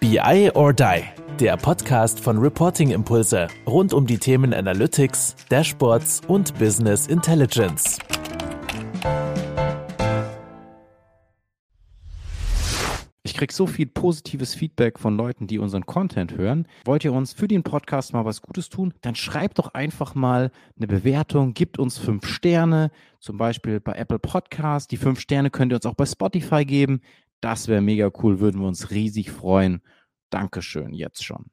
BI or Die, der Podcast von Reporting Impulse rund um die Themen Analytics, Dashboards und Business Intelligence. Ich kriege so viel positives Feedback von Leuten, die unseren Content hören. Wollt ihr uns für den Podcast mal was Gutes tun? Dann schreibt doch einfach mal eine Bewertung, gibt uns fünf Sterne, zum Beispiel bei Apple Podcast. Die fünf Sterne könnt ihr uns auch bei Spotify geben. Das wäre mega cool, würden wir uns riesig freuen. Dankeschön, jetzt schon.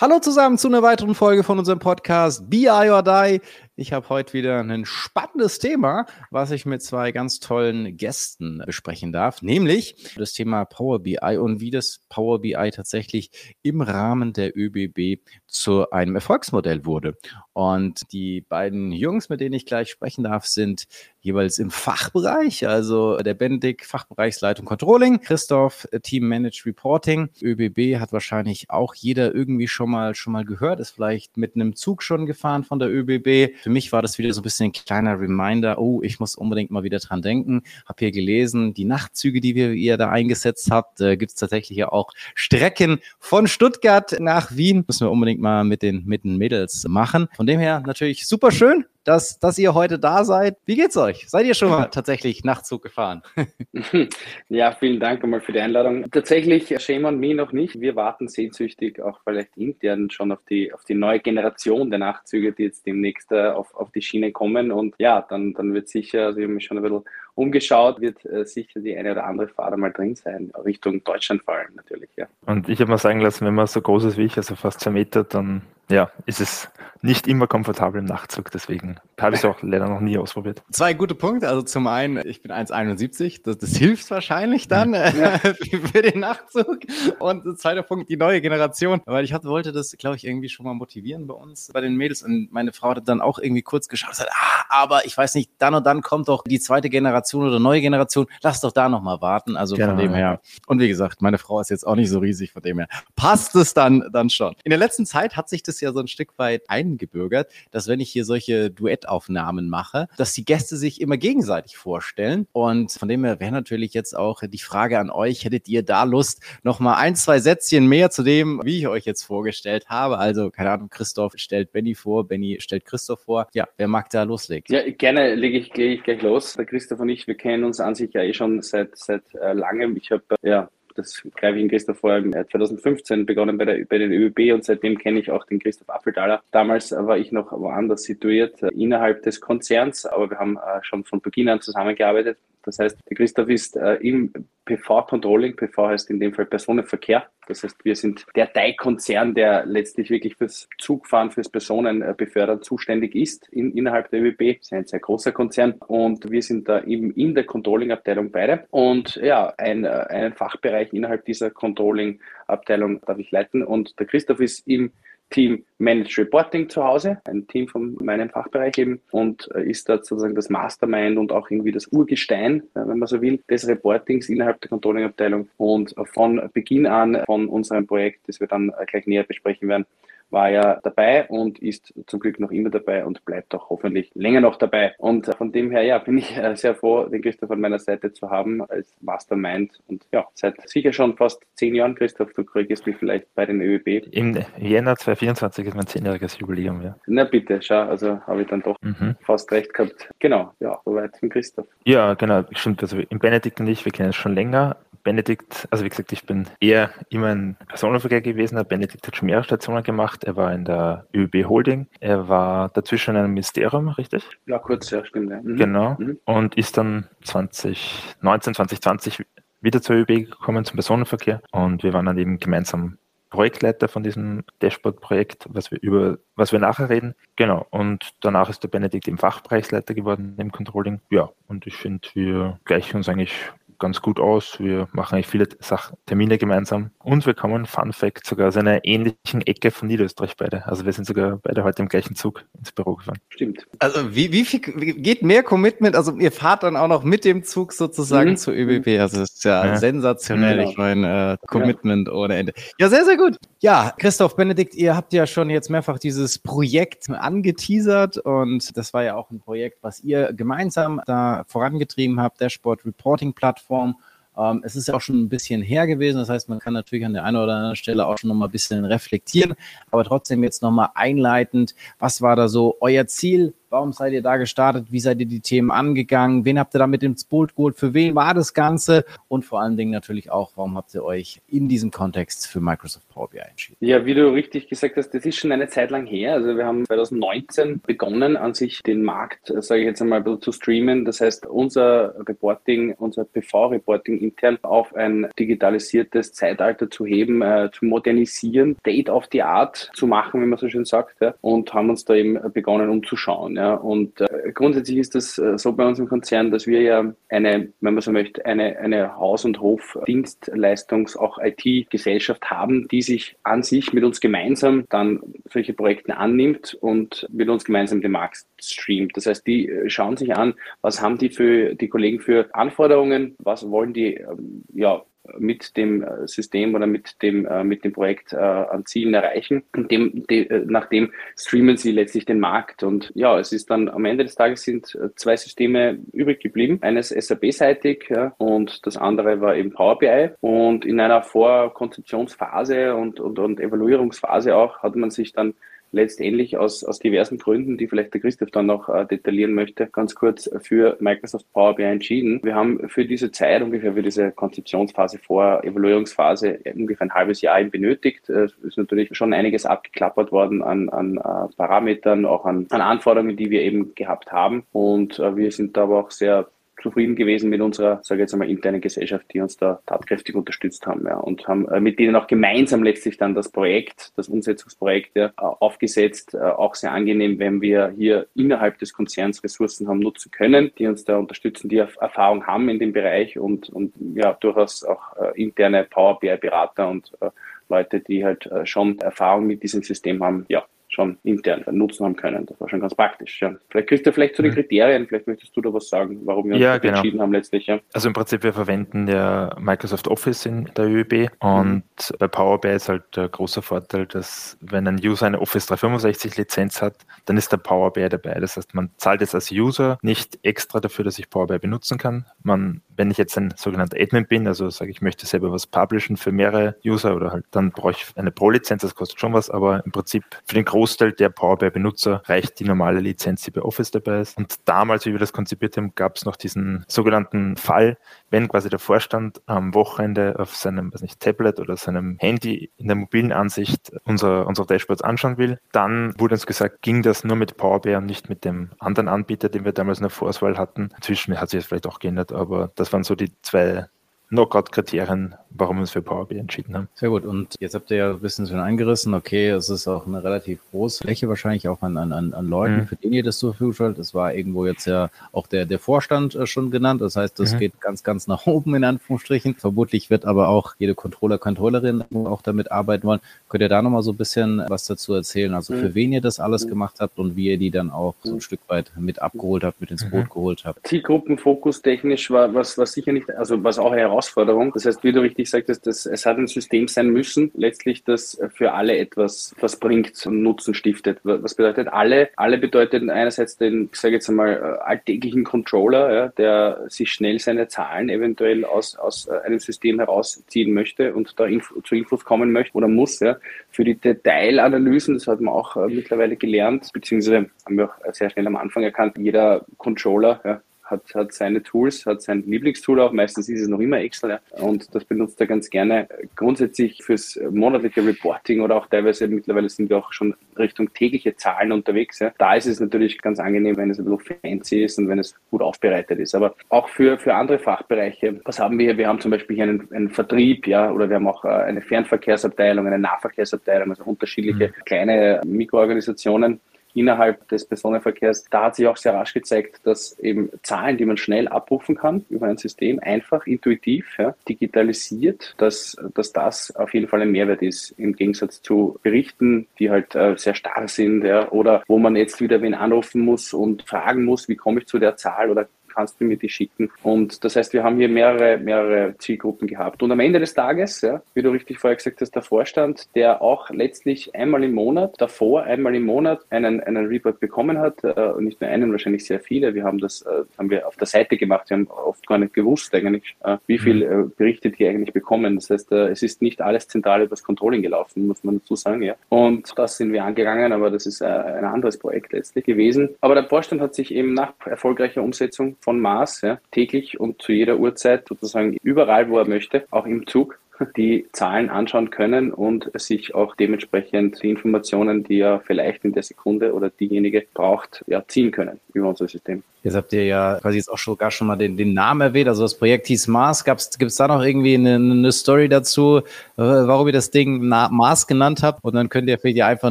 Hallo zusammen zu einer weiteren Folge von unserem Podcast BI or Die. Ich habe heute wieder ein spannendes Thema, was ich mit zwei ganz tollen Gästen besprechen darf, nämlich das Thema Power BI und wie das Power BI tatsächlich im Rahmen der ÖBB zu einem Erfolgsmodell wurde. Und die beiden Jungs, mit denen ich gleich sprechen darf, sind jeweils im Fachbereich, also der Benedikt Fachbereichsleitung Controlling, Christoph Team Managed Reporting. ÖBB hat wahrscheinlich auch jeder irgendwie schon mal schon mal gehört, ist vielleicht mit einem Zug schon gefahren von der ÖBB für mich war das wieder so ein bisschen ein kleiner Reminder, oh, ich muss unbedingt mal wieder dran denken. Hab hier gelesen, die Nachtzüge, die wir, ihr da eingesetzt habt, äh, gibt es tatsächlich ja auch Strecken von Stuttgart nach Wien. Müssen wir unbedingt mal mit den, mit den Mädels machen. Von dem her natürlich super schön dass, dass ihr heute da seid. Wie geht's euch? Seid ihr schon mal tatsächlich Nachtzug gefahren? ja, vielen Dank einmal für die Einladung. Tatsächlich, Shame on me noch nicht. Wir warten sehnsüchtig auch vielleicht intern schon auf die, auf die neue Generation der Nachtzüge, die jetzt demnächst äh, auf, auf die Schiene kommen. Und ja, dann, dann wird sicher, also ich habe mich schon ein bisschen umgeschaut, wird äh, sicher die eine oder andere Fahrer mal drin sein, Richtung Deutschland vor allem natürlich, ja. Und ich habe mal sagen lassen, wenn man so groß ist wie ich, also fast zwei Meter, dann ja, ist es nicht immer komfortabel im Nachtzug. Deswegen habe ich es auch leider noch nie ausprobiert. Zwei gute Punkte. Also zum einen, ich bin 1,71. Das, das hilft wahrscheinlich dann ja. äh, für den Nachtzug. Und der zweite Punkt, die neue Generation. Weil ich hatte, wollte das, glaube ich, irgendwie schon mal motivieren bei uns, bei den Mädels. Und meine Frau hat dann auch irgendwie kurz geschaut und gesagt, ah, aber ich weiß nicht, dann und dann kommt doch die zweite Generation oder neue Generation. Lass doch da noch mal warten. Also genau. von dem her. Und wie gesagt, meine Frau ist jetzt auch nicht so riesig, von dem her. Passt es dann, dann schon. In der letzten Zeit hat sich das es ja so ein Stück weit eingebürgert, dass wenn ich hier solche Duettaufnahmen mache, dass die Gäste sich immer gegenseitig vorstellen. Und von dem her wäre natürlich jetzt auch die Frage an euch, hättet ihr da Lust, noch mal ein, zwei Sätzchen mehr zu dem, wie ich euch jetzt vorgestellt habe? Also, keine Ahnung, Christoph stellt Benny vor, Benny stellt Christoph vor. Ja, wer mag da loslegen? Ja, gerne lege ich, leg ich gleich los. Der Christoph und ich, wir kennen uns an sich ja eh schon seit, seit äh, langem. Ich habe äh, ja das greife ich in Christoph vor, 2015 begonnen bei, der, bei den ÖBB und seitdem kenne ich auch den Christoph Appeltaler. Damals war ich noch woanders situiert, äh, innerhalb des Konzerns, aber wir haben äh, schon von Beginn an zusammengearbeitet. Das heißt, der Christoph ist äh, im PV-Controlling, PV heißt in dem Fall Personenverkehr. Das heißt, wir sind der Teilkonzern, der letztlich wirklich fürs Zugfahren, fürs Personenbefördern zuständig ist in, innerhalb der ÖBB. Das ist ein sehr großer Konzern und wir sind da eben in der Controlling-Abteilung beide. Und ja, ein, äh, einen Fachbereich innerhalb dieser Controlling-Abteilung darf ich leiten und der Christoph ist im Team Managed Reporting zu Hause, ein Team von meinem Fachbereich eben und äh, ist dort sozusagen das Mastermind und auch irgendwie das Urgestein, äh, wenn man so will, des Reportings innerhalb der Controlling-Abteilung. Und von Beginn an von unserem Projekt, das wir dann äh, gleich näher besprechen werden, war ja dabei und ist zum Glück noch immer dabei und bleibt auch hoffentlich länger noch dabei. Und von dem her, ja, bin ich äh, sehr froh, den Christoph an meiner Seite zu haben als Mastermind. Und ja, seit sicher schon fast zehn Jahren, Christoph, du kriegst mich vielleicht bei den ÖEB. Im Jänner 2024 ist mein zehnjähriges Jubiläum, ja. Na bitte, schau, also habe ich dann doch mhm. fast recht gehabt. Genau, ja, soweit von Christoph. Ja, genau, stimmt. Also im Benedikt und ich, wir kennen es schon länger. Benedikt, also wie gesagt, ich bin eher immer ein Personenverkehr gewesen. Benedikt hat schon mehrere Stationen gemacht. Er war in der ÖB Holding. Er war dazwischen in einem Ministerium, richtig? Ja, kurz, ja, stimmt. Ja. Mhm. Genau. Mhm. Und ist dann 2019, 2020 wieder zur ÖB gekommen, zum Personenverkehr. Und wir waren dann eben gemeinsam Projektleiter von diesem Dashboard-Projekt, was wir über, was wir nachher reden. Genau. Und danach ist der Benedikt eben Fachbereichsleiter geworden im Controlling. Ja. Und ich finde, wir gleichen uns eigentlich ganz gut aus. Wir machen eigentlich viele Sachen, Termine gemeinsam und wir kommen, Fun Fact, sogar aus einer ähnlichen Ecke von Niederösterreich beide. Also wir sind sogar beide heute im gleichen Zug ins Büro gefahren. Stimmt. Also wie, wie viel geht mehr Commitment? Also ihr fahrt dann auch noch mit dem Zug sozusagen mhm. zur ÖBB. Also das ist ja, ja. sensationell. Ich meine, äh, Commitment ja. ohne Ende. Ja, sehr, sehr gut. Ja, Christoph Benedikt, ihr habt ja schon jetzt mehrfach dieses Projekt angeteasert und das war ja auch ein Projekt, was ihr gemeinsam da vorangetrieben habt, Dashboard Reporting Plattform. Plattform. Ähm, es ist ja auch schon ein bisschen her gewesen. Das heißt, man kann natürlich an der einen oder anderen Stelle auch schon nochmal ein bisschen reflektieren. Aber trotzdem jetzt nochmal einleitend. Was war da so euer Ziel? Warum seid ihr da gestartet? Wie seid ihr die Themen angegangen? Wen habt ihr da mit ins Boot geholt? Für wen war das Ganze? Und vor allen Dingen natürlich auch, warum habt ihr euch in diesem Kontext für Microsoft Power BI entschieden? Ja, wie du richtig gesagt hast, das ist schon eine Zeit lang her. Also wir haben 2019 begonnen, an sich den Markt, sage ich jetzt einmal, zu streamen. Das heißt, unser Reporting, unser PV-Reporting intern auf ein digitalisiertes Zeitalter zu heben, äh, zu modernisieren, Date of the Art zu machen, wie man so schön sagt, ja, und haben uns da eben begonnen umzuschauen. Ja. Und äh, grundsätzlich ist das äh, so bei uns im Konzern, dass wir ja eine, wenn man so möchte, eine, eine Haus- und Hof-Dienstleistungs-, auch IT-Gesellschaft haben, die sich an sich mit uns gemeinsam dann solche Projekte annimmt und mit uns gemeinsam den Markt streamt. Das heißt, die äh, schauen sich an, was haben die für die Kollegen für Anforderungen, was wollen die ähm, ja mit dem äh, System oder mit dem, äh, mit dem Projekt äh, an Zielen erreichen. Und dem, de, nachdem streamen sie letztlich den Markt. Und ja, es ist dann am Ende des Tages sind zwei Systeme übrig geblieben. Eines SAP-seitig ja, und das andere war eben Power BI. Und in einer Vorkonzeptionsphase und, und, und Evaluierungsphase auch hat man sich dann letztendlich aus, aus diversen Gründen, die vielleicht der Christoph dann noch äh, detaillieren möchte, ganz kurz für Microsoft Power BI entschieden. Wir haben für diese Zeit, ungefähr für diese Konzeptionsphase vor Evaluierungsphase, ungefähr ein halbes Jahr benötigt. Es ist natürlich schon einiges abgeklappert worden an, an uh, Parametern, auch an, an Anforderungen, die wir eben gehabt haben. Und uh, wir sind aber auch sehr zufrieden gewesen mit unserer, sage jetzt einmal, internen Gesellschaft, die uns da tatkräftig unterstützt haben ja, und haben äh, mit denen auch gemeinsam letztlich dann das Projekt, das Umsetzungsprojekt ja, aufgesetzt. Äh, auch sehr angenehm, wenn wir hier innerhalb des Konzerns Ressourcen haben nutzen können, die uns da unterstützen, die Erfahrung haben in dem Bereich und, und ja, durchaus auch äh, interne Power BI Berater und äh, Leute, die halt äh, schon Erfahrung mit diesem System haben, ja, schon intern nutzen haben können. Das war schon ganz praktisch. Ja. Vielleicht kriegst du vielleicht zu den mhm. Kriterien, vielleicht möchtest du da was sagen, warum wir ja, uns genau. entschieden haben letztlich. Ja. Also im Prinzip, wir verwenden ja Microsoft Office in der ÖEB und mhm. bei Power BI ist halt der große Vorteil, dass wenn ein User eine Office 365 Lizenz hat, dann ist der Power BI dabei. Das heißt, man zahlt jetzt als User nicht extra dafür, dass ich Power BI benutzen kann. Man, wenn ich jetzt ein sogenannter Admin bin, also sage ich möchte selber was publishen für mehrere User oder halt, dann brauche ich eine Pro-Lizenz, das kostet schon was, aber im Prinzip für den Großteil der Power BI-Benutzer reicht die normale Lizenz, die bei Office dabei ist. Und damals, wie wir das konzipiert haben, gab es noch diesen sogenannten Fall, wenn quasi der Vorstand am Wochenende auf seinem weiß nicht, Tablet oder seinem Handy in der mobilen Ansicht unser, unsere Dashboards anschauen will, dann wurde uns gesagt, ging das nur mit Power BI und nicht mit dem anderen Anbieter, den wir damals in der Vorauswahl hatten. Inzwischen hat sich das vielleicht auch geändert, aber das waren so die zwei Knockout-Kriterien, warum wir uns für Power BI entschieden haben. Sehr gut. Und jetzt habt ihr ja ein bisschen schon eingerissen. Okay, es ist auch eine relativ große Fläche wahrscheinlich auch an, an, an Leuten, mhm. für die ihr das zur Verfügung stellt. Es war irgendwo jetzt ja auch der, der Vorstand äh, schon genannt. Das heißt, das mhm. geht ganz, ganz nach oben in Anführungsstrichen. Vermutlich wird aber auch jede Controller, Controllerin auch damit arbeiten wollen. Könnt ihr da nochmal so ein bisschen was dazu erzählen? Also für mhm. wen ihr das alles gemacht habt und wie ihr die dann auch so ein Stück weit mit abgeholt habt, mit ins Boot mhm. geholt habt? Zielgruppenfokus technisch war was, was sicher nicht, also was auch heraus Herausforderung. Das heißt, wie du richtig sagtest, das, es hat ein System sein müssen, letztlich das für alle etwas was bringt und Nutzen stiftet. Was bedeutet alle? Alle bedeutet einerseits den, ich sage jetzt einmal, äh, alltäglichen Controller, ja, der sich schnell seine Zahlen eventuell aus, aus äh, einem System herausziehen möchte und da Info, zu Infos kommen möchte oder muss. Ja. Für die Detailanalysen, das hat man auch äh, mittlerweile gelernt, beziehungsweise haben wir auch sehr schnell am Anfang erkannt, jeder Controller ja, hat, hat seine Tools, hat sein Lieblingstool auch. Meistens ist es noch immer Excel ja. und das benutzt er ganz gerne. Grundsätzlich fürs monatliche Reporting oder auch teilweise mittlerweile sind wir auch schon Richtung tägliche Zahlen unterwegs. Ja. Da ist es natürlich ganz angenehm, wenn es ein bisschen fancy ist und wenn es gut aufbereitet ist. Aber auch für, für andere Fachbereiche, was haben wir hier? Wir haben zum Beispiel hier einen, einen Vertrieb, ja, oder wir haben auch äh, eine Fernverkehrsabteilung, eine Nahverkehrsabteilung, also unterschiedliche mhm. kleine Mikroorganisationen innerhalb des Personenverkehrs, da hat sich auch sehr rasch gezeigt, dass eben Zahlen, die man schnell abrufen kann über ein System, einfach, intuitiv, ja, digitalisiert, dass, dass das auf jeden Fall ein Mehrwert ist, im Gegensatz zu Berichten, die halt äh, sehr starr sind, ja, oder wo man jetzt wieder wen anrufen muss und fragen muss, wie komme ich zu der Zahl oder kannst du mir die schicken. Und das heißt, wir haben hier mehrere, mehrere Zielgruppen gehabt. Und am Ende des Tages, ja, wie du richtig vorher gesagt hast, der Vorstand, der auch letztlich einmal im Monat, davor einmal im Monat einen, einen Report bekommen hat, äh, nicht nur einen, wahrscheinlich sehr viele. Wir haben das, äh, haben wir auf der Seite gemacht. Wir haben oft gar nicht gewusst eigentlich, äh, wie viel mhm. äh, Berichte die eigentlich bekommen. Das heißt, äh, es ist nicht alles zentral übers Controlling gelaufen, muss man dazu sagen, ja. Und das sind wir angegangen, aber das ist äh, ein anderes Projekt letztlich gewesen. Aber der Vorstand hat sich eben nach erfolgreicher Umsetzung von Mars ja, täglich und zu jeder Uhrzeit sozusagen überall, wo er möchte, auch im Zug die Zahlen anschauen können und sich auch dementsprechend die Informationen, die er vielleicht in der Sekunde oder diejenige braucht, ja, ziehen können über unser System. Jetzt habt ihr ja quasi jetzt auch sogar schon mal den, den Namen erwähnt. Also das Projekt hieß Mars. Gibt es da noch irgendwie eine, eine Story dazu, äh, warum ihr das Ding Mars genannt habt? Und dann könnt ihr vielleicht einfach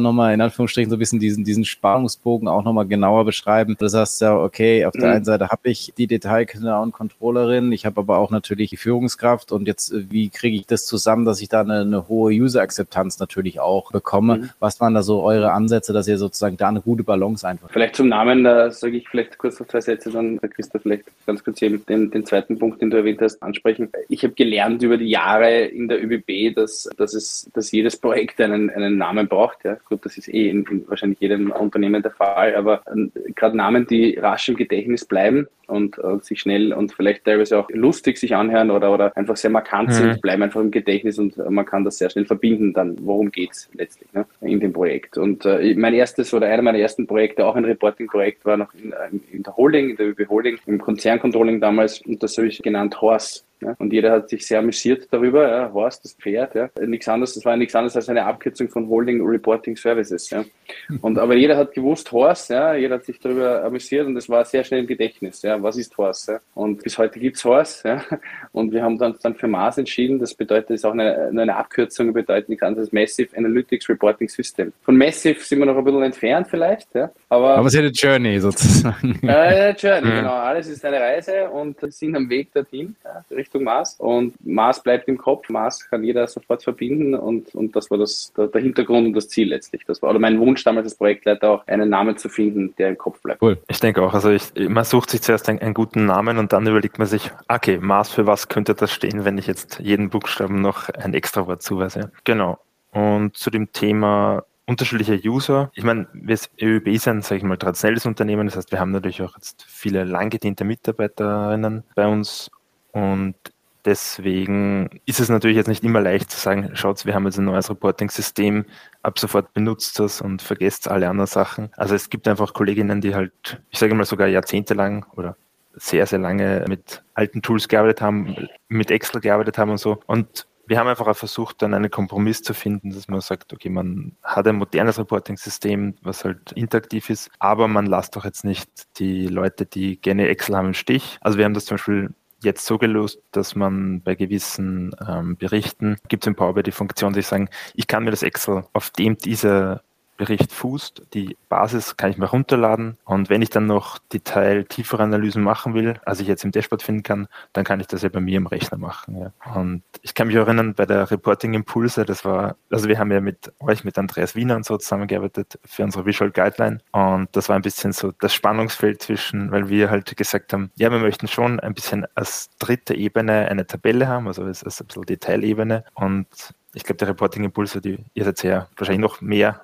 nochmal in Anführungsstrichen so ein bisschen diesen, diesen Spannungsbogen auch nochmal genauer beschreiben. Du sagst ja, okay, auf der mhm. einen Seite habe ich die Detailkenner und Controllerin, ich habe aber auch natürlich die Führungskraft und jetzt, äh, wie kriege ich das zusammen, dass ich da eine, eine hohe User-Akzeptanz natürlich auch bekomme? Mhm. Was waren da so eure Ansätze, dass ihr sozusagen da eine gute Balance einfach? Vielleicht zum Namen, da sage ich vielleicht kurz auf zwei Sätze, dann Christa vielleicht ganz kurz eben den, den zweiten Punkt, den du erwähnt hast, ansprechen. Ich habe gelernt über die Jahre in der ÖBB, dass, dass, es, dass jedes Projekt einen, einen Namen braucht. Ja. Gut, das ist eh in, in wahrscheinlich jedem Unternehmen der Fall, aber äh, gerade Namen, die rasch im Gedächtnis bleiben und äh, sich schnell und vielleicht teilweise auch lustig sich anhören oder, oder einfach sehr markant mhm. sind, bleiben einfach im Gedächtnis und man kann das sehr schnell verbinden, dann worum geht es letztlich ne, in dem Projekt. Und äh, mein erstes oder einer meiner ersten Projekte, auch ein Reporting-Projekt, war noch in, in der Holding, in der ÖB Holding, im Konzerncontrolling damals, und das habe ich genannt Horse. Ja, und jeder hat sich sehr amüsiert darüber. Ja, Horst, das Pferd, ja, nichts anderes, das war nichts anderes als eine Abkürzung von Holding Reporting Services. Ja. Und aber jeder hat gewusst, Horst, ja, jeder hat sich darüber amüsiert und das war sehr schnell im Gedächtnis. Ja, was ist Horst? Ja. Und bis heute gibt's Horst. Ja. Und wir haben dann, dann für Mars entschieden. Das bedeutet, das ist auch eine, eine Abkürzung, bedeutet nichts anderes als Massive Analytics Reporting System. Von Massive sind wir noch ein bisschen entfernt vielleicht, ja. Aber, aber es ist eine Journey sozusagen. Äh, eine Journey, genau. Alles ist eine Reise und sind am Weg dorthin. Ja. Richtung Mars. Und Mars bleibt im Kopf. Mars kann jeder sofort verbinden. Und, und das war das, der, der Hintergrund und das Ziel letztlich. Das war oder mein Wunsch damals als Projektleiter auch, einen Namen zu finden, der im Kopf bleibt. Cool. Ich denke auch, also ich, man sucht sich zuerst einen, einen guten Namen und dann überlegt man sich, okay, Mars für was könnte das stehen, wenn ich jetzt jeden Buchstaben noch ein extra Wort zuweise. Genau. Und zu dem Thema unterschiedliche User. Ich meine, wir ÖB sind, sage ich mal, traditionelles Unternehmen. Das heißt, wir haben natürlich auch jetzt viele langgediente Mitarbeiterinnen bei uns und deswegen ist es natürlich jetzt nicht immer leicht zu sagen, schaut, wir haben jetzt ein neues Reporting-System, ab sofort benutzt das und vergesst alle anderen Sachen. Also es gibt einfach Kolleginnen, die halt, ich sage mal sogar jahrzehntelang oder sehr, sehr lange mit alten Tools gearbeitet haben, mit Excel gearbeitet haben und so. Und wir haben einfach versucht, dann einen Kompromiss zu finden, dass man sagt, okay, man hat ein modernes Reporting-System, was halt interaktiv ist, aber man lasst doch jetzt nicht die Leute, die gerne Excel haben, im Stich. Also wir haben das zum Beispiel jetzt so gelöst, dass man bei gewissen ähm, Berichten gibt es im Power BI die Funktion, dass ich sagen, ich kann mir das Excel auf dem dieser Bericht fußt. Die Basis kann ich mir runterladen und wenn ich dann noch Detail tiefere Analysen machen will, als ich jetzt im Dashboard finden kann, dann kann ich das ja bei mir im Rechner machen. Ja. Und ich kann mich erinnern, bei der Reporting Impulse, das war, also wir haben ja mit euch, mit Andreas Wiener und so zusammengearbeitet für unsere Visual Guideline und das war ein bisschen so das Spannungsfeld zwischen, weil wir halt gesagt haben, ja, wir möchten schon ein bisschen als dritte Ebene eine Tabelle haben, also als, als ein bisschen Detailebene und ich glaube, die Reporting-Impulse, die ihr seid ja wahrscheinlich noch mehr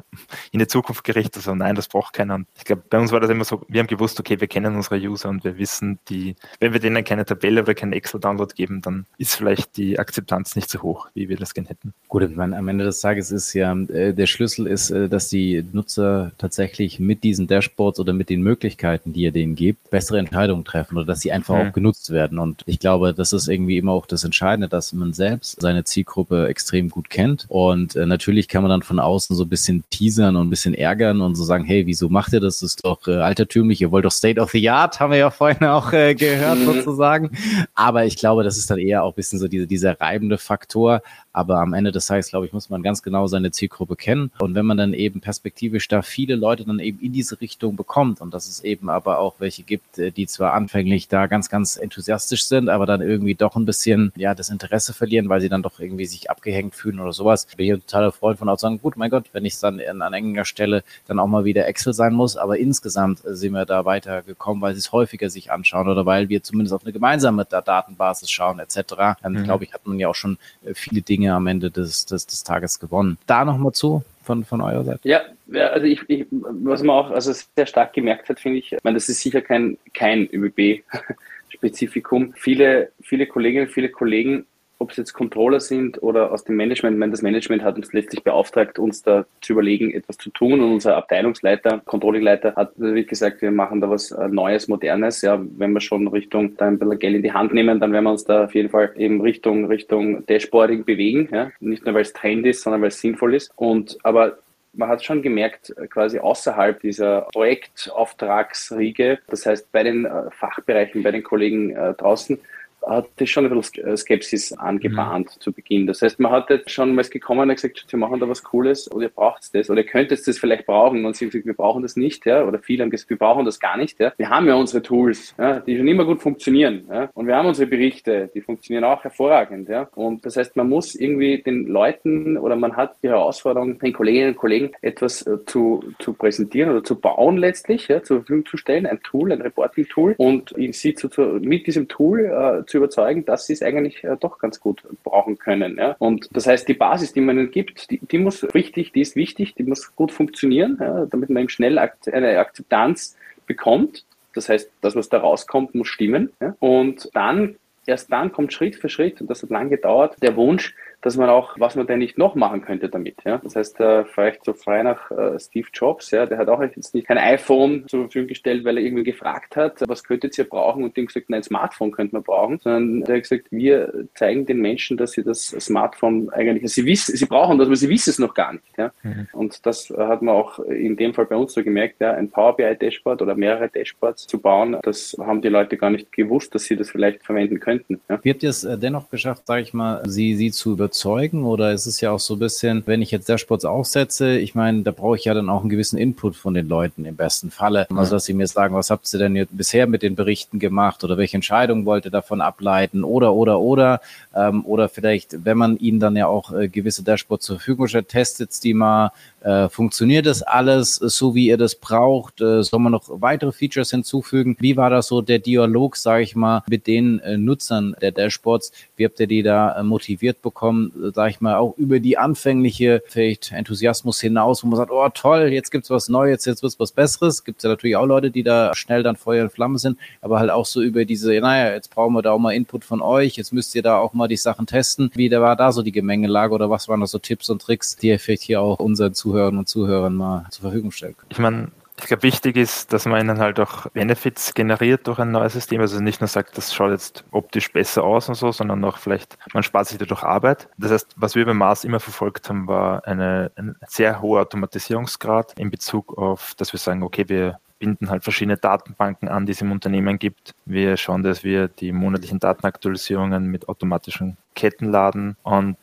in die Zukunft gerichtet. Also nein, das braucht keiner. Und ich glaube, bei uns war das immer so, wir haben gewusst, okay, wir kennen unsere User und wir wissen, die, wenn wir denen keine Tabelle oder keinen Excel-Download geben, dann ist vielleicht die Akzeptanz nicht so hoch, wie wir das gerne hätten. Gut, ich meine, am Ende des Tages ist ja, äh, der Schlüssel ist, äh, dass die Nutzer tatsächlich mit diesen Dashboards oder mit den Möglichkeiten, die ihr denen gibt, bessere Entscheidungen treffen oder dass sie einfach mhm. auch genutzt werden. Und ich glaube, das ist irgendwie immer auch das Entscheidende, dass man selbst seine Zielgruppe extrem gut gut kennt. Und äh, natürlich kann man dann von außen so ein bisschen teasern und ein bisschen ärgern und so sagen, hey, wieso macht ihr das? Das ist doch äh, altertümlich, ihr wollt doch State of the Art, haben wir ja vorhin auch äh, gehört mhm. sozusagen. Aber ich glaube, das ist dann eher auch ein bisschen so diese, dieser reibende Faktor. Aber am Ende des Tages, glaube ich, muss man ganz genau seine Zielgruppe kennen. Und wenn man dann eben perspektivisch da viele Leute dann eben in diese Richtung bekommt und dass es eben aber auch welche gibt, äh, die zwar anfänglich da ganz, ganz enthusiastisch sind, aber dann irgendwie doch ein bisschen, ja, das Interesse verlieren, weil sie dann doch irgendwie sich abgehängt fühlen oder sowas. Bin ich ein totaler Freund von auch sagen, gut, mein Gott, wenn ich es dann an enger Stelle dann auch mal wieder Excel sein muss, aber insgesamt äh, sind wir da weitergekommen, weil sie es häufiger sich anschauen oder weil wir zumindest auf eine gemeinsame Datenbasis schauen etc. Ähm, mhm. Glaube ich, hat man ja auch schon äh, viele Dinge am Ende des, des, des Tages gewonnen. Da nochmal zu, von, von eurer Seite? Ja, also ich, ich, was man auch also sehr stark gemerkt hat, finde ich, ich meine, das ist sicher kein, kein ÖBB-Spezifikum. Viele, viele Kolleginnen, viele Kollegen ob es jetzt Controller sind oder aus dem Management. Ich meine, das Management hat uns letztlich beauftragt, uns da zu überlegen, etwas zu tun. Und unser Abteilungsleiter, Controllingleiter, hat wirklich gesagt, wir machen da was äh, Neues, Modernes. Ja, wenn wir schon Richtung da ein bisschen Geld in die Hand nehmen, dann werden wir uns da auf jeden Fall eben Richtung, Richtung Dashboarding bewegen. Ja, nicht nur weil es Trend ist, sondern weil es sinnvoll ist. Und aber man hat schon gemerkt, quasi außerhalb dieser Projektauftragsriege, das heißt bei den äh, Fachbereichen, bei den Kollegen äh, draußen, hat das schon ein bisschen äh, Skepsis angebahnt mhm. zu Beginn. Das heißt, man hat jetzt schon mal gekommen und gesagt, sie machen da was Cooles oder ihr braucht das oder ihr könntet das vielleicht brauchen und sie haben gesagt, wir brauchen das nicht, ja, oder viele haben gesagt, wir brauchen das gar nicht, ja. Wir haben ja unsere Tools, ja, die schon immer gut funktionieren, ja, und wir haben unsere Berichte, die funktionieren auch hervorragend, ja. Und das heißt, man muss irgendwie den Leuten oder man hat die Herausforderung, den Kolleginnen und Kollegen etwas äh, zu, zu präsentieren oder zu bauen letztlich, ja, zur Verfügung zu stellen, ein Tool, ein Reporting-Tool und sie zu, zu, mit diesem Tool äh, zu überzeugen, dass sie es eigentlich äh, doch ganz gut brauchen können. Ja? Und das heißt, die Basis, die man ihnen gibt, die, die muss richtig, die ist wichtig, die muss gut funktionieren, ja? damit man eben schnell eine Akzeptanz bekommt. Das heißt, das, was da rauskommt, muss stimmen. Ja? Und dann, erst dann kommt Schritt für Schritt, und das hat lange gedauert, der Wunsch, dass man auch, was man denn nicht noch machen könnte damit. Ja? Das heißt, äh, vielleicht so frei nach äh, Steve Jobs, ja, der hat auch jetzt nicht kein iPhone zur Verfügung gestellt, weil er irgendwie gefragt hat, was könntet ihr brauchen? Und dem gesagt, nein, ein Smartphone könnte man brauchen, sondern der hat gesagt, wir zeigen den Menschen, dass sie das Smartphone eigentlich, sie wissen, sie brauchen das, aber sie wissen es noch gar nicht. Ja? Mhm. Und das hat man auch in dem Fall bei uns so gemerkt, ja, ein Power BI Dashboard oder mehrere Dashboards zu bauen, das haben die Leute gar nicht gewusst, dass sie das vielleicht verwenden könnten. Ja? Wie habt ihr es äh, dennoch geschafft, sage ich mal, sie, sie zu überzeugen? Überzeugen? Oder ist es ja auch so ein bisschen, wenn ich jetzt Dashboards aufsetze, ich meine, da brauche ich ja dann auch einen gewissen Input von den Leuten im besten Falle. Also, dass sie mir sagen, was habt ihr denn jetzt bisher mit den Berichten gemacht oder welche Entscheidungen wollt ihr davon ableiten oder, oder, oder. Ähm, oder vielleicht, wenn man ihnen dann ja auch äh, gewisse Dashboards zur Verfügung stellt, testet die mal, äh, funktioniert das alles so, wie ihr das braucht? Äh, soll man noch weitere Features hinzufügen? Wie war das so der Dialog, sage ich mal, mit den äh, Nutzern der Dashboards? Wie habt ihr die da äh, motiviert bekommen, äh, sage ich mal, auch über die anfängliche vielleicht Enthusiasmus hinaus, wo man sagt, oh toll, jetzt gibt's was Neues, jetzt wird's was Besseres. Gibt ja natürlich auch Leute, die da schnell dann Feuer und Flamme sind, aber halt auch so über diese, naja, jetzt brauchen wir da auch mal Input von euch, jetzt müsst ihr da auch mal die Sachen testen. Wie da war da so die Gemengelage oder was waren da so Tipps und Tricks, die ihr vielleicht hier auch unseren Zuhörern und Zuhörern mal zur Verfügung stellen könnt? Ich meine, ich glaube, wichtig ist, dass man ihnen halt auch Benefits generiert durch ein neues System. Also nicht nur sagt, das schaut jetzt optisch besser aus und so, sondern auch vielleicht, man spart sich dadurch Arbeit. Das heißt, was wir bei Mars immer verfolgt haben, war eine, ein sehr hoher Automatisierungsgrad in Bezug auf, dass wir sagen, okay, wir binden halt verschiedene Datenbanken an, die es im Unternehmen gibt. Wir schauen, dass wir die monatlichen Datenaktualisierungen mit automatischen Ketten laden und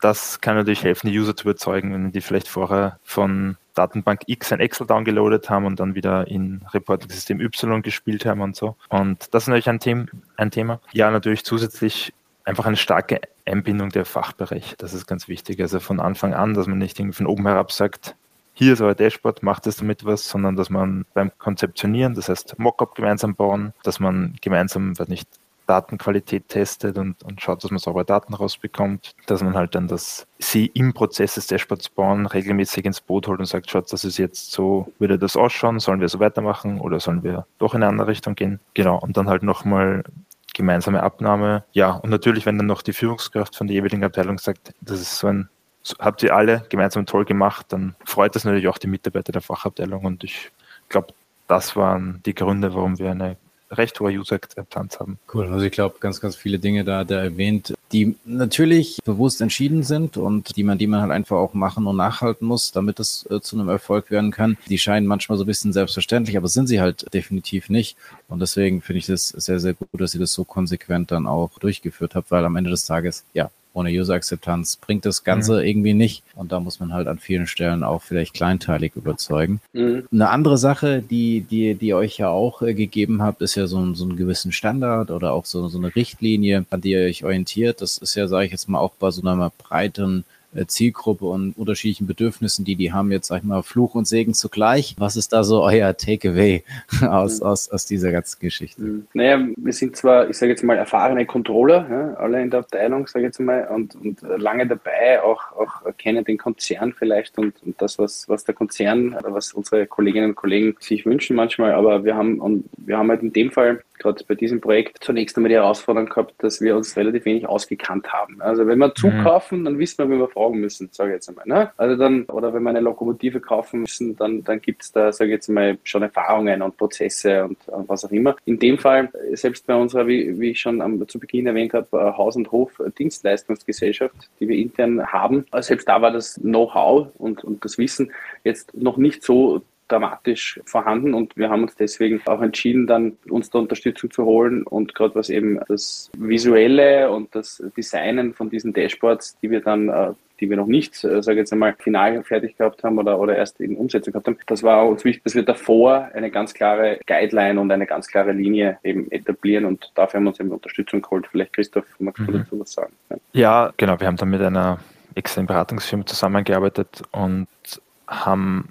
das kann natürlich helfen, die User zu überzeugen, wenn die vielleicht vorher von Datenbank X ein Excel downgeloadet haben und dann wieder in Reporting-System Y gespielt haben und so. Und das ist natürlich ein, Thema. ein Thema. Ja, natürlich zusätzlich einfach eine starke Einbindung der Fachbereiche. Das ist ganz wichtig. Also von Anfang an, dass man nicht von oben herab sagt, hier ist euer Dashboard, macht es damit was, sondern dass man beim Konzeptionieren, das heißt Mockup gemeinsam bauen, dass man gemeinsam, weiß nicht, Datenqualität testet und, und schaut, dass man saubere Daten rausbekommt, dass man halt dann das sie im Prozess des Dashboards bauen regelmäßig ins Boot holt und sagt, schaut, das ist jetzt so, würde das ausschauen, sollen wir so weitermachen oder sollen wir doch in eine andere Richtung gehen? Genau, und dann halt nochmal gemeinsame Abnahme. Ja, und natürlich, wenn dann noch die Führungskraft von der jeweiligen Abteilung sagt, das ist so ein habt ihr alle gemeinsam toll gemacht, dann freut das natürlich auch die Mitarbeiter der Fachabteilung und ich glaube, das waren die Gründe, warum wir eine recht hohe User-Akzeptanz haben. Cool, also ich glaube, ganz, ganz viele Dinge da, da erwähnt, die natürlich bewusst entschieden sind und die man, die man halt einfach auch machen und nachhalten muss, damit es äh, zu einem Erfolg werden kann. Die scheinen manchmal so ein bisschen selbstverständlich, aber sind sie halt definitiv nicht. Und deswegen finde ich das sehr, sehr gut, dass ihr das so konsequent dann auch durchgeführt habt, weil am Ende des Tages, ja, ohne User-Akzeptanz bringt das Ganze mhm. irgendwie nicht. Und da muss man halt an vielen Stellen auch vielleicht kleinteilig überzeugen. Mhm. Eine andere Sache, die, die, die euch ja auch äh, gegeben habt, ist ja so, ein, so einen gewissen Standard oder auch so, so eine Richtlinie, an die ihr euch orientiert. Das ist ja, sage ich jetzt mal, auch bei so einer breiten Zielgruppe und unterschiedlichen Bedürfnissen, die die haben, jetzt sag ich mal Fluch und Segen zugleich. Was ist da so euer Takeaway aus, mhm. aus, aus dieser ganzen Geschichte? Mhm. Naja, wir sind zwar, ich sage jetzt mal, erfahrene Controller, ja, alle in der Abteilung, sage ich jetzt mal, und, und lange dabei, auch, auch kennen den Konzern vielleicht und, und das, was, was der Konzern oder was unsere Kolleginnen und Kollegen sich wünschen manchmal, aber wir haben, und wir haben halt in dem Fall gerade bei diesem Projekt zunächst einmal die Herausforderung gehabt, dass wir uns relativ wenig ausgekannt haben. Also wenn wir zukaufen, mhm. dann wissen wir, wie wir fragen müssen, sage ich jetzt einmal. Ne? Also dann, oder wenn wir eine Lokomotive kaufen müssen, dann, dann gibt es da, sage ich jetzt mal, schon Erfahrungen und Prozesse und, und, was auch immer. In dem Fall, selbst bei unserer, wie, wie ich schon am, zu Beginn erwähnt habe, äh, Haus- und Hof-Dienstleistungsgesellschaft, die wir intern haben, selbst da war das Know-how und, und das Wissen jetzt noch nicht so dramatisch vorhanden und wir haben uns deswegen auch entschieden, dann uns da Unterstützung zu holen und gerade was eben das Visuelle und das Designen von diesen Dashboards, die wir dann äh, die wir noch nicht, äh, sage jetzt einmal, final fertig gehabt haben oder, oder erst in Umsetzung gehabt haben. Das war uns wichtig, dass wir davor eine ganz klare Guideline und eine ganz klare Linie eben etablieren und dafür haben wir uns eben Unterstützung geholt. Vielleicht Christoph, magst du mhm. dazu was sagen? Ja. ja, genau. Wir haben dann mit einer externen Beratungsfirma zusammengearbeitet und haben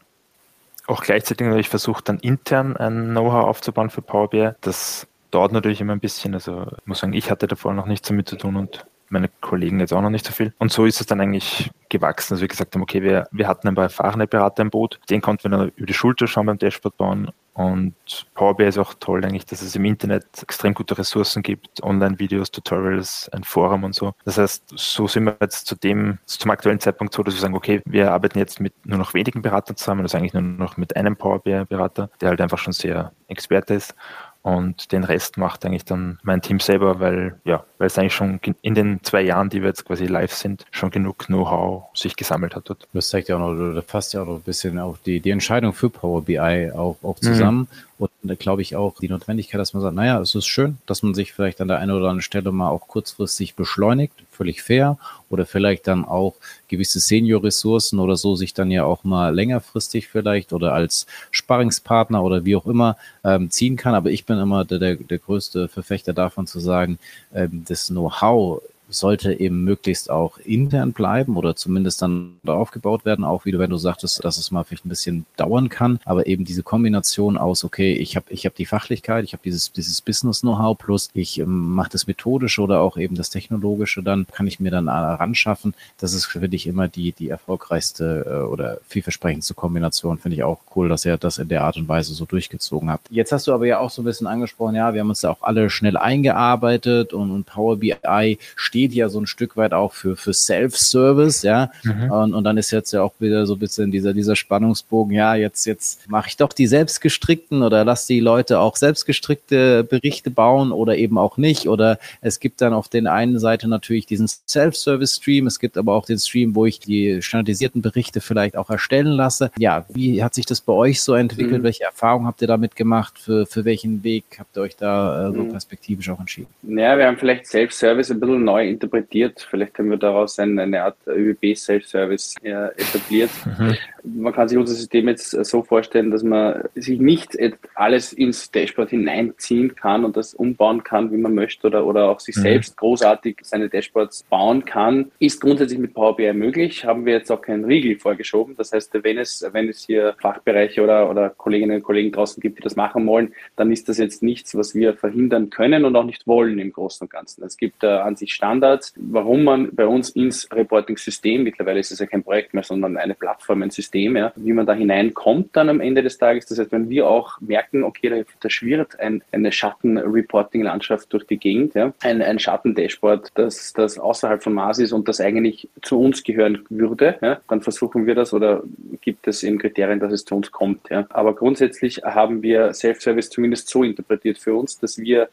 auch gleichzeitig natürlich versucht, dann intern ein Know-how aufzubauen für Power BI. Das dauert natürlich immer ein bisschen. Also ich muss sagen, ich hatte davor noch nichts damit zu tun und meine Kollegen jetzt auch noch nicht so viel. Und so ist es dann eigentlich gewachsen, dass wir gesagt haben, okay, wir, wir hatten ein paar erfahrene Berater im Boot, den konnten wir dann über die Schulter schauen beim Dashboard bauen. Und Power BI ist auch toll eigentlich, dass es im Internet extrem gute Ressourcen gibt, Online-Videos, Tutorials, ein Forum und so. Das heißt, so sind wir jetzt zu dem, zum aktuellen Zeitpunkt so, dass wir sagen, okay, wir arbeiten jetzt mit nur noch wenigen Beratern zusammen, also eigentlich nur noch mit einem Power BI-Berater, der halt einfach schon sehr Experte ist und den Rest macht eigentlich dann mein Team selber, weil ja, weil es eigentlich schon in den zwei Jahren, die wir jetzt quasi live sind, schon genug Know-how sich gesammelt hat dort. Das zeigt ja auch noch, da fasst ja auch noch ein bisschen auch die, die Entscheidung für Power BI auch, auch zusammen. Mhm. Und da glaube ich auch die Notwendigkeit, dass man sagt, naja, es ist schön, dass man sich vielleicht an der einen oder anderen Stelle mal auch kurzfristig beschleunigt, völlig fair, oder vielleicht dann auch gewisse Senior-Ressourcen oder so sich dann ja auch mal längerfristig vielleicht oder als Sparringspartner oder wie auch immer ähm, ziehen kann. Aber ich bin immer der, der, der größte Verfechter davon zu sagen, ähm, das Know-how sollte eben möglichst auch intern bleiben oder zumindest dann aufgebaut werden, auch wieder, wenn du sagtest, dass es mal vielleicht ein bisschen dauern kann, aber eben diese Kombination aus, okay, ich habe ich hab die Fachlichkeit, ich habe dieses, dieses Business-Know-how plus ich ähm, mache das methodische oder auch eben das technologische, dann kann ich mir dann ranschaffen. Das ist für dich immer die, die erfolgreichste äh, oder vielversprechendste Kombination. Finde ich auch cool, dass ihr das in der Art und Weise so durchgezogen habt. Jetzt hast du aber ja auch so ein bisschen angesprochen, ja, wir haben uns da auch alle schnell eingearbeitet und Power BI steht steht ja so ein Stück weit auch für, für Self-Service, ja. Mhm. Und, und dann ist jetzt ja auch wieder so ein bisschen dieser, dieser Spannungsbogen, ja, jetzt, jetzt mache ich doch die selbstgestrickten oder lass die Leute auch selbstgestrickte Berichte bauen oder eben auch nicht. Oder es gibt dann auf den einen Seite natürlich diesen Self-Service-Stream, es gibt aber auch den Stream, wo ich die standardisierten Berichte vielleicht auch erstellen lasse. Ja, wie hat sich das bei euch so entwickelt? Mhm. Welche Erfahrungen habt ihr damit gemacht? Für, für welchen Weg habt ihr euch da äh, so mhm. perspektivisch auch entschieden? Ja, wir haben vielleicht Self-Service ein bisschen neu interpretiert. Vielleicht haben wir daraus eine, Art ÖBB-Self-Service äh, etabliert. Mhm. Man kann sich unser System jetzt so vorstellen, dass man sich nicht alles ins Dashboard hineinziehen kann und das umbauen kann, wie man möchte oder, oder auch sich mhm. selbst großartig seine Dashboards bauen kann. Ist grundsätzlich mit Power BI möglich, haben wir jetzt auch keinen Riegel vorgeschoben. Das heißt, wenn es, wenn es hier Fachbereiche oder, oder Kolleginnen und Kollegen draußen gibt, die das machen wollen, dann ist das jetzt nichts, was wir verhindern können und auch nicht wollen im Großen und Ganzen. Es gibt äh, an sich Standards, Standards, warum man bei uns ins Reporting-System, mittlerweile ist es ja kein Projekt mehr, sondern eine Plattform, ein System, ja, wie man da hineinkommt dann am Ende des Tages. Das heißt, wenn wir auch merken, okay, da, da schwirrt ein, eine Schatten-Reporting-Landschaft durch die Gegend, ja, ein, ein Schatten-Dashboard, das, das außerhalb von Mars ist und das eigentlich zu uns gehören würde, ja, dann versuchen wir das oder gibt es eben Kriterien, dass es zu uns kommt. Ja. Aber grundsätzlich haben wir Self-Service zumindest so interpretiert für uns, dass wir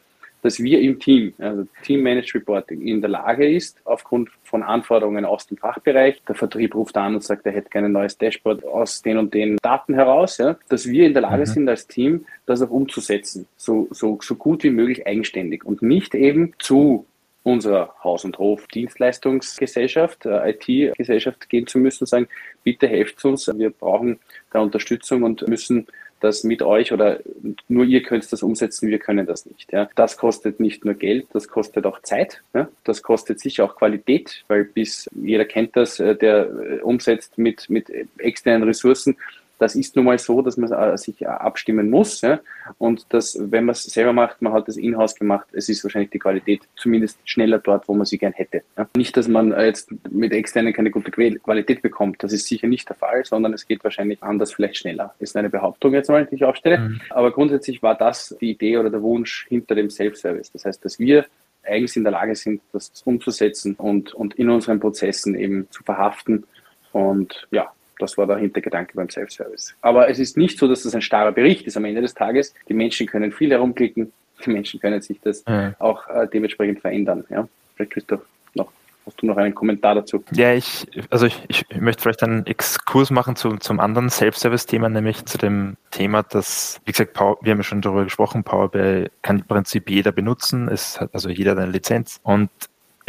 dass wir im Team, also Team Managed Reporting, in der Lage ist, aufgrund von Anforderungen aus dem Fachbereich, der Vertrieb ruft an und sagt, er hätte gerne ein neues Dashboard aus den und den Daten heraus, ja, dass wir in der Lage mhm. sind als Team, das auch umzusetzen, so, so, so gut wie möglich eigenständig und nicht eben zu unserer Haus- und Hof-Dienstleistungsgesellschaft, äh, IT-Gesellschaft gehen zu müssen und sagen, bitte helft uns, wir brauchen da Unterstützung und müssen das mit euch oder nur ihr könnt das umsetzen, wir können das nicht. Ja. Das kostet nicht nur Geld, das kostet auch Zeit, ja. das kostet sicher auch Qualität, weil bis jeder kennt das, äh, der äh, umsetzt mit, mit externen Ressourcen, das ist nun mal so, dass man äh, sich äh, abstimmen muss. Ja? Und das, wenn man es selber macht, man hat das in-house gemacht, es ist wahrscheinlich die Qualität zumindest schneller dort, wo man sie gern hätte. Ja? Nicht, dass man jetzt mit externen keine gute Qualität bekommt, das ist sicher nicht der Fall, sondern es geht wahrscheinlich anders, vielleicht schneller. Ist eine Behauptung jetzt mal, die ich aufstelle. Mhm. Aber grundsätzlich war das die Idee oder der Wunsch hinter dem Self-Service. Das heißt, dass wir eigens in der Lage sind, das umzusetzen und, und in unseren Prozessen eben zu verhaften. Und ja, das war der Hintergedanke beim Self-Service. Aber es ist nicht so, dass das ein starrer Bericht ist am Ende des Tages. Die Menschen können viel herumklicken, die Menschen können sich das ja. auch äh, dementsprechend verändern. Ja? Vielleicht Christoph noch. Hast du noch einen Kommentar dazu? Ja, ich, also ich, ich möchte vielleicht einen Exkurs machen zu, zum anderen Self-Service-Thema, nämlich zu dem Thema, dass, wie gesagt, Power, wir haben ja schon darüber gesprochen, Power BI kann im Prinzip jeder benutzen, es hat also jeder eine Lizenz und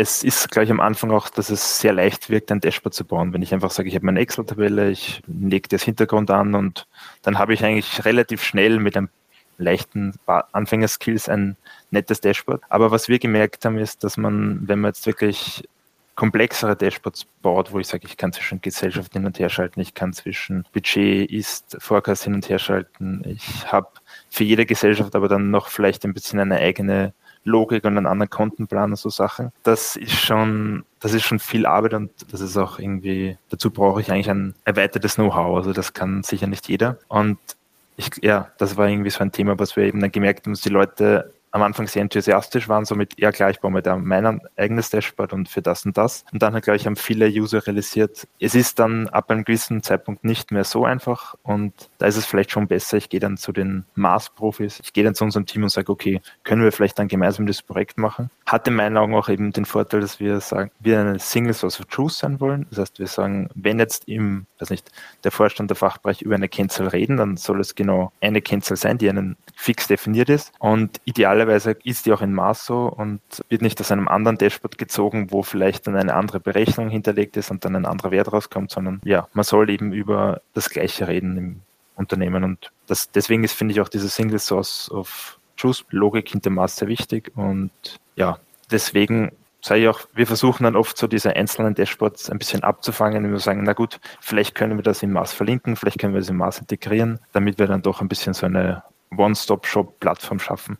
es ist gleich am Anfang auch, dass es sehr leicht wirkt, ein Dashboard zu bauen. Wenn ich einfach sage, ich habe meine Excel-Tabelle, ich lege das Hintergrund an und dann habe ich eigentlich relativ schnell mit einem leichten Anfängerskills ein nettes Dashboard. Aber was wir gemerkt haben, ist, dass man, wenn man jetzt wirklich komplexere Dashboards baut, wo ich sage, ich kann zwischen Gesellschaft hin und her schalten, ich kann zwischen Budget, Ist, Forecast hin und her schalten, ich habe für jede Gesellschaft aber dann noch vielleicht ein bisschen eine eigene Logik und einen anderen Kontenplan und so Sachen. Das ist schon, das ist schon viel Arbeit und das ist auch irgendwie, dazu brauche ich eigentlich ein erweitertes Know-how. Also das kann sicher nicht jeder. Und ich, ja, das war irgendwie so ein Thema, was wir eben dann gemerkt haben, dass die Leute am Anfang sehr enthusiastisch waren, somit, ja klar, ich baue mir da mein eigenes Dashboard und für das und das. Und dann, glaube ich, haben viele User realisiert, es ist dann ab einem gewissen Zeitpunkt nicht mehr so einfach und da ist es vielleicht schon besser, ich gehe dann zu den Mars-Profis, ich gehe dann zu unserem Team und sage, okay, können wir vielleicht dann gemeinsam das Projekt machen? Hat in meinen Augen auch eben den Vorteil, dass wir sagen, wir eine Single Source of Truth sein wollen. Das heißt, wir sagen, wenn jetzt im, weiß nicht, der Vorstand der Fachbereich über eine Kennzahl reden, dann soll es genau eine Kennzahl sein, die einen fix definiert ist und ideal idealerweise ist die auch in Maso und wird nicht aus einem anderen Dashboard gezogen, wo vielleicht dann eine andere Berechnung hinterlegt ist und dann ein anderer Wert rauskommt, sondern ja, man soll eben über das Gleiche reden im Unternehmen und das, deswegen ist, finde ich, auch diese Single Source of Truth Logik hinter Maß sehr wichtig und ja, deswegen sage ich auch, wir versuchen dann oft so diese einzelnen Dashboards ein bisschen abzufangen, wenn wir sagen, na gut, vielleicht können wir das im Maß verlinken, vielleicht können wir das im Maß integrieren, damit wir dann doch ein bisschen so eine One-Stop-Shop-Plattform schaffen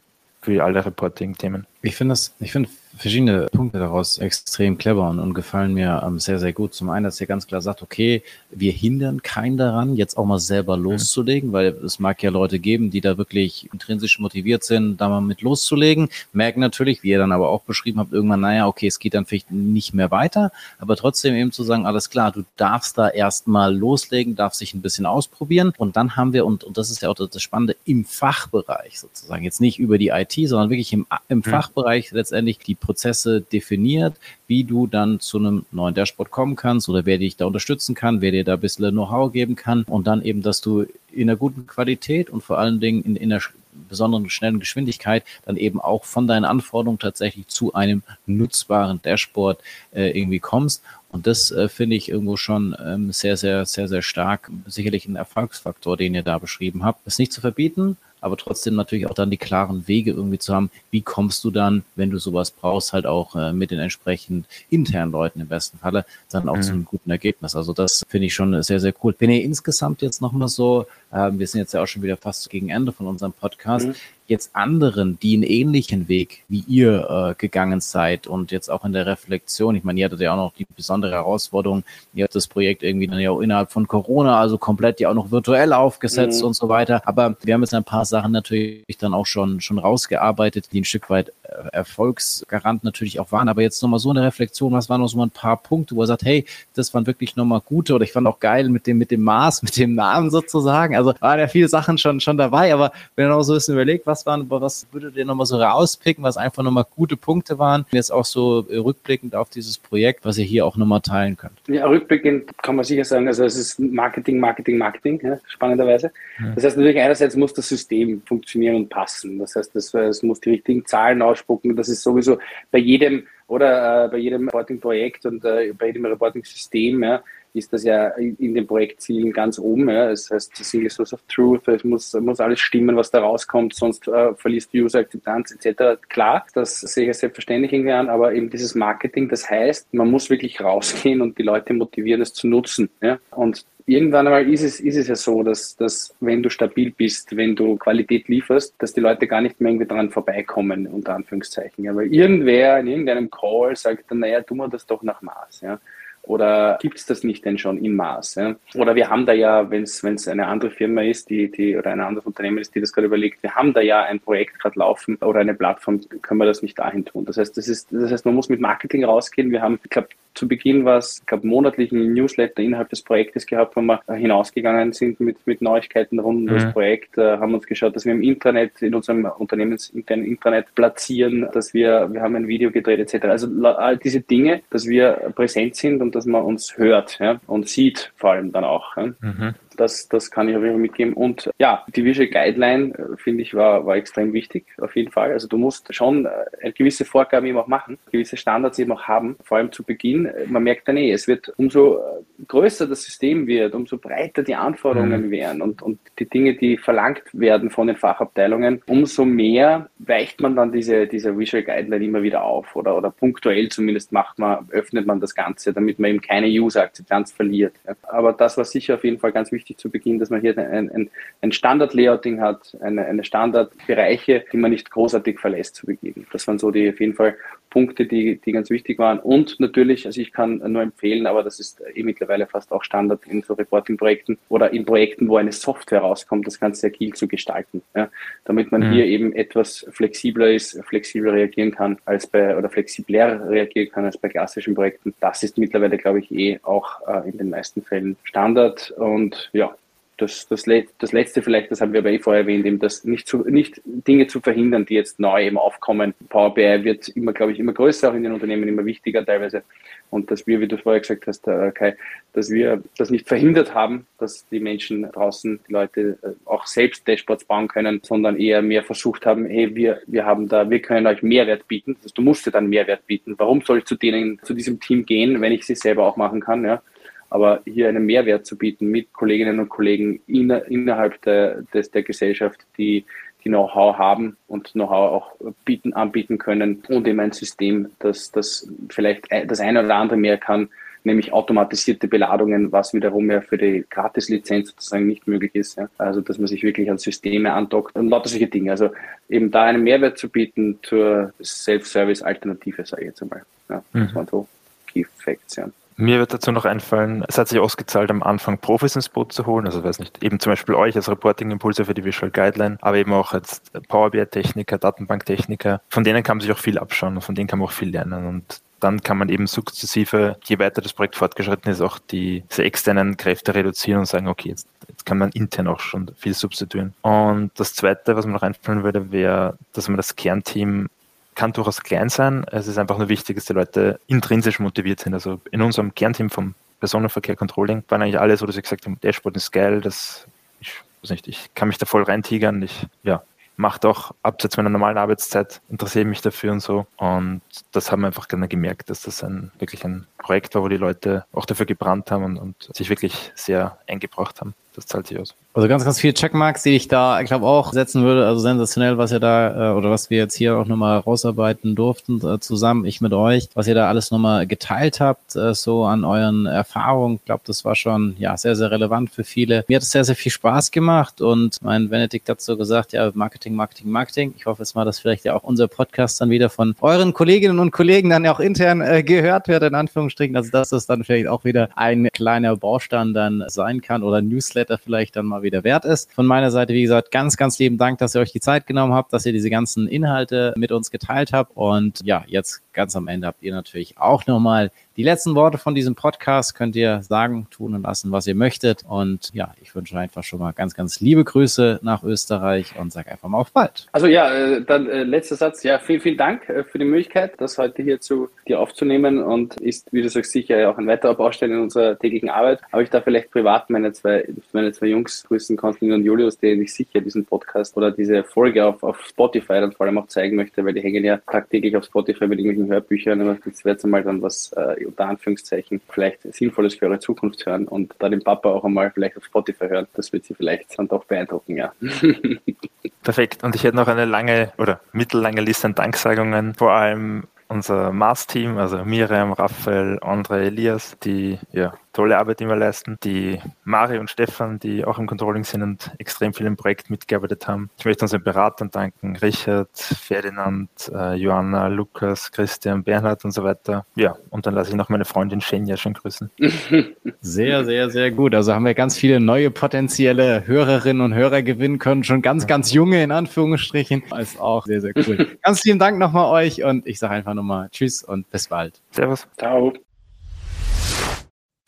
für alle Reporting-Themen. Ich finde das, ich finde verschiedene Punkte daraus extrem clever und, und gefallen mir ähm, sehr, sehr gut. Zum einen, dass ihr ganz klar sagt, okay, wir hindern keinen daran, jetzt auch mal selber loszulegen, weil es mag ja Leute geben, die da wirklich intrinsisch motiviert sind, da mal mit loszulegen, merken natürlich, wie ihr dann aber auch beschrieben habt, irgendwann, naja, okay, es geht dann vielleicht nicht mehr weiter, aber trotzdem eben zu sagen, alles klar, du darfst da erstmal loslegen, darfst sich ein bisschen ausprobieren. Und dann haben wir, und, und das ist ja auch das Spannende, im Fachbereich sozusagen, jetzt nicht über die IT, sondern wirklich im, im mhm. Fachbereich letztendlich die Prozesse definiert, wie du dann zu einem neuen Dashboard kommen kannst oder wer dich da unterstützen kann, wer dir da ein bisschen Know-how geben kann und dann eben, dass du in einer guten Qualität und vor allen Dingen in, in einer besonderen schnellen Geschwindigkeit dann eben auch von deinen Anforderungen tatsächlich zu einem nutzbaren Dashboard äh, irgendwie kommst. Und das äh, finde ich irgendwo schon ähm, sehr, sehr, sehr, sehr stark. Sicherlich ein Erfolgsfaktor, den ihr da beschrieben habt. Das nicht zu verbieten, aber trotzdem natürlich auch dann die klaren Wege irgendwie zu haben, wie kommst du dann, wenn du sowas brauchst, halt auch äh, mit den entsprechend internen Leuten im besten Falle, dann auch mhm. zu einem guten Ergebnis. Also das finde ich schon sehr, sehr cool. Wenn ihr insgesamt jetzt nochmal so, äh, wir sind jetzt ja auch schon wieder fast gegen Ende von unserem Podcast, mhm jetzt anderen, die einen ähnlichen Weg wie ihr äh, gegangen seid und jetzt auch in der Reflexion, ich meine, ihr hattet ja auch noch die besondere Herausforderung, ihr habt das Projekt irgendwie dann ja auch innerhalb von Corona, also komplett ja auch noch virtuell aufgesetzt mhm. und so weiter. Aber wir haben jetzt ein paar Sachen natürlich dann auch schon, schon rausgearbeitet, die ein Stück weit äh, Erfolgsgarant natürlich auch waren. Aber jetzt nochmal so eine Reflexion, was waren noch so ein paar Punkte, wo er sagt, hey, das waren wirklich nochmal gute oder ich fand auch geil mit dem, mit dem Maß, mit dem Namen sozusagen. Also waren ja viele Sachen schon, schon dabei, aber wenn ihr noch so ein bisschen überlegt, was waren, was würdet ihr nochmal so rauspicken, was einfach nochmal gute Punkte waren, jetzt auch so rückblickend auf dieses Projekt, was ihr hier auch nochmal teilen könnt? Ja, rückblickend kann man sicher sagen, also es ist Marketing, Marketing, Marketing, ja, spannenderweise. Das heißt natürlich einerseits muss das System funktionieren und passen. Das heißt, es muss die richtigen Zahlen aus ausspucken. Das ist sowieso bei jedem oder äh, bei jedem Reporting-Projekt und äh, bei jedem Reporting-System ja, ist das ja in den Projektzielen ganz oben. Ja. Das heißt, Single Source of Truth, es muss, muss alles stimmen, was da rauskommt, sonst äh, verliest User-Akzeptanz etc. Klar, das sehe ich selbstverständlich irgendwie an, aber eben dieses Marketing, das heißt, man muss wirklich rausgehen und die Leute motivieren, es zu nutzen. Ja. Und irgendwann einmal ist es, ist es ja so, dass, dass wenn du stabil bist, wenn du Qualität lieferst, dass die Leute gar nicht mehr irgendwie dran vorbeikommen, unter Anführungszeichen. Ja, irgendwer in irgendeinem Call sagt dann, naja, tun wir das doch nach Maß. Ja. Oder gibt es das nicht denn schon im Maß? Ja? Oder wir haben da ja, wenn es eine andere Firma ist, die, die oder ein anderes Unternehmen ist, die das gerade überlegt, wir haben da ja ein Projekt gerade laufen oder eine Plattform, können wir das nicht dahin tun? Das heißt, das ist, das heißt, man muss mit Marketing rausgehen. Wir haben, ich glaube, zu Beginn war es, ich glaube, monatlichen Newsletter innerhalb des Projektes gehabt, wo wir hinausgegangen sind mit, mit Neuigkeiten rund um mhm. das Projekt, äh, haben uns geschaut, dass wir im Internet, in unserem unternehmensinternen Internet platzieren, dass wir, wir haben ein Video gedreht etc. Also all diese Dinge, dass wir präsent sind und dass man uns hört ja, und sieht vor allem dann auch. Ja. Mhm. Das, das kann ich auf jeden Fall mitgeben. Und ja, die Visual Guideline, äh, finde ich, war, war extrem wichtig, auf jeden Fall. Also du musst schon äh, gewisse Vorgaben eben auch machen, gewisse Standards eben auch haben, vor allem zu Beginn. Man merkt dann eh, es wird umso äh, größer das System wird, umso breiter die Anforderungen mhm. werden und, und die Dinge, die verlangt werden von den Fachabteilungen, umso mehr weicht man dann diese, diese Visual Guideline immer wieder auf oder, oder punktuell zumindest macht man, öffnet man das Ganze, damit man eben keine User-Akzeptanz verliert. Aber das war sicher auf jeden Fall ganz wichtig wichtig zu Beginn, dass man hier ein, ein, ein Standard-Layouting hat, eine, eine Standardbereiche, die man nicht großartig verlässt zu Beginn. Das waren so die auf jeden Fall Punkte, die, die ganz wichtig waren. Und natürlich, also ich kann nur empfehlen, aber das ist eh mittlerweile fast auch Standard in so Reporting-Projekten oder in Projekten, wo eine Software rauskommt, das Ganze agil zu gestalten. Ja, damit man mhm. hier eben etwas flexibler ist, flexibler reagieren kann als bei oder flexibler reagieren kann als bei klassischen Projekten. Das ist mittlerweile, glaube ich, eh auch äh, in den meisten Fällen Standard. Und ja, das, das, das letzte vielleicht, das haben wir aber eh vorher erwähnt, eben das nicht, zu, nicht Dinge zu verhindern, die jetzt neu eben aufkommen. Power BI wird immer, glaube ich, immer größer, auch in den Unternehmen immer wichtiger teilweise. Und dass wir, wie du vorher gesagt hast, äh, Kai, dass wir das nicht verhindert haben, dass die Menschen draußen, die Leute äh, auch selbst Dashboards bauen können, sondern eher mehr versucht haben, hey, wir, wir haben da, wir können euch Mehrwert bieten. Heißt, du musst dir dann Mehrwert bieten. Warum soll ich zu denen, zu diesem Team gehen, wenn ich sie selber auch machen kann? Ja? Aber hier einen Mehrwert zu bieten mit Kolleginnen und Kollegen in, innerhalb der, des, der Gesellschaft, die die Know-how haben und Know-how auch bieten, anbieten können und eben ein System, das, das vielleicht das eine oder andere mehr kann, nämlich automatisierte Beladungen, was wiederum ja für die Gratis-Lizenz sozusagen nicht möglich ist. Ja. Also, dass man sich wirklich an Systeme andockt und lauter solche Dinge. Also, eben da einen Mehrwert zu bieten zur Self-Service-Alternative, sage ich jetzt einmal. Ja, mhm. Das waren so Key Facts, ja. Mir wird dazu noch einfallen, es hat sich ausgezahlt, am Anfang Profis ins Boot zu holen. Also weiß nicht, eben zum Beispiel euch als Reporting-Impulse für die Visual Guideline, aber eben auch als Power BI-Techniker, Datenbank-Techniker. Von denen kann man sich auch viel abschauen und von denen kann man auch viel lernen. Und dann kann man eben sukzessive, je weiter das Projekt fortgeschritten ist, auch die, diese externen Kräfte reduzieren und sagen, okay, jetzt, jetzt kann man intern auch schon viel substituieren. Und das Zweite, was mir noch einfallen würde, wäre, dass man das Kernteam kann durchaus klein sein. Es ist einfach nur wichtig, dass die Leute intrinsisch motiviert sind. Also in unserem Kernteam vom Personenverkehr Controlling waren eigentlich alle so, dass ich gesagt habe, Dashboard ist geil, das, ich weiß nicht, ich kann mich da voll reintigern. Ich, ja, macht auch abseits meiner normalen Arbeitszeit, interessiere mich dafür und so. Und das haben wir einfach gerne gemerkt, dass das ein, wirklich ein Projekt war, wo die Leute auch dafür gebrannt haben und, und sich wirklich sehr eingebracht haben. Das zahlt sich aus. Also ganz, ganz viele Checkmarks, die ich da, ich glaube, auch setzen würde. Also sensationell, was ihr da, äh, oder was wir jetzt hier auch nochmal rausarbeiten durften, äh, zusammen, ich mit euch, was ihr da alles nochmal geteilt habt, äh, so an euren Erfahrungen. Ich glaube, das war schon, ja, sehr, sehr relevant für viele. Mir hat es sehr, sehr viel Spaß gemacht und mein Benedikt hat so gesagt, ja, Marketing, Marketing, Marketing. Ich hoffe jetzt mal, dass vielleicht ja auch unser Podcast dann wieder von euren Kolleginnen und Kollegen dann ja auch intern äh, gehört wird, in Anführungsstrichen. Also, dass das dann vielleicht auch wieder ein kleiner Baustein dann sein kann oder Newsletter vielleicht dann mal wieder wert ist. Von meiner Seite, wie gesagt, ganz, ganz lieben Dank, dass ihr euch die Zeit genommen habt, dass ihr diese ganzen Inhalte mit uns geteilt habt. Und ja, jetzt ganz am Ende habt ihr natürlich auch nochmal die letzten Worte von diesem Podcast könnt ihr sagen, tun und lassen, was ihr möchtet. Und ja, ich wünsche einfach schon mal ganz, ganz liebe Grüße nach Österreich und sage einfach mal auf bald. Also ja, äh, dann äh, letzter Satz. Ja, vielen, vielen Dank äh, für die Möglichkeit, das heute hier zu dir aufzunehmen und ist, wie du sagst, sicher auch ein weiterer Baustein in unserer täglichen Arbeit. Aber ich darf vielleicht privat meine zwei, meine zwei Jungs grüßen, Konstantin und Julius, denen ich sicher diesen Podcast oder diese Folge auf, auf Spotify dann vor allem auch zeigen möchte, weil die hängen ja tagtäglich auf Spotify mit irgendwelchen Hörbüchern, aber das wird mal dann was äh, unter Anführungszeichen vielleicht Sinnvolles für eure Zukunft hören und da den Papa auch einmal vielleicht auf Spotify hören. Das wird sie vielleicht dann doch beeindrucken, ja. Perfekt. Und ich hätte noch eine lange oder mittellange Liste an Danksagungen, vor allem unser Mars-Team, also Miriam, Raphael, Andre, Elias, die ja tolle Arbeit immer leisten. Die Mari und Stefan, die auch im Controlling sind und extrem viel im Projekt mitgearbeitet haben. Ich möchte unseren Beratern danken, Richard, Ferdinand, äh, Johanna, Lukas, Christian, Bernhard und so weiter. Ja, und dann lasse ich noch meine Freundin Shenya schon grüßen. Sehr, sehr, sehr gut. Also haben wir ganz viele neue potenzielle Hörerinnen und Hörer gewinnen können. Schon ganz, ganz junge in Anführungsstrichen. Ist auch sehr, sehr cool. ganz lieben Dank nochmal euch und ich sage einfach nochmal Tschüss und bis bald. Servus. Ciao.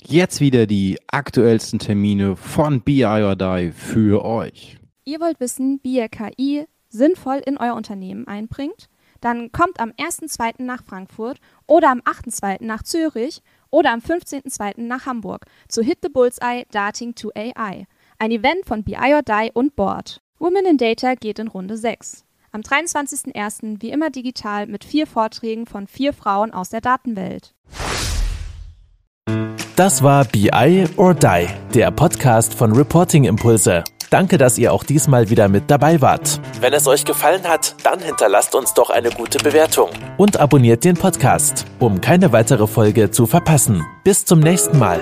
Jetzt wieder die aktuellsten Termine von BI or Die für euch. Ihr wollt wissen, wie ihr KI sinnvoll in euer Unternehmen einbringt? Dann kommt am 1.2. nach Frankfurt oder am 8.2. nach Zürich oder am 15.2. nach Hamburg zu Hit the Bullseye Darting to AI, ein Event von BI or Die und Board. Women in Data geht in Runde 6. Am 23.01. wie immer digital mit vier Vorträgen von vier Frauen aus der Datenwelt. Das war BI or Die, der Podcast von Reporting Impulse. Danke, dass ihr auch diesmal wieder mit dabei wart. Wenn es euch gefallen hat, dann hinterlasst uns doch eine gute Bewertung und abonniert den Podcast, um keine weitere Folge zu verpassen. Bis zum nächsten Mal.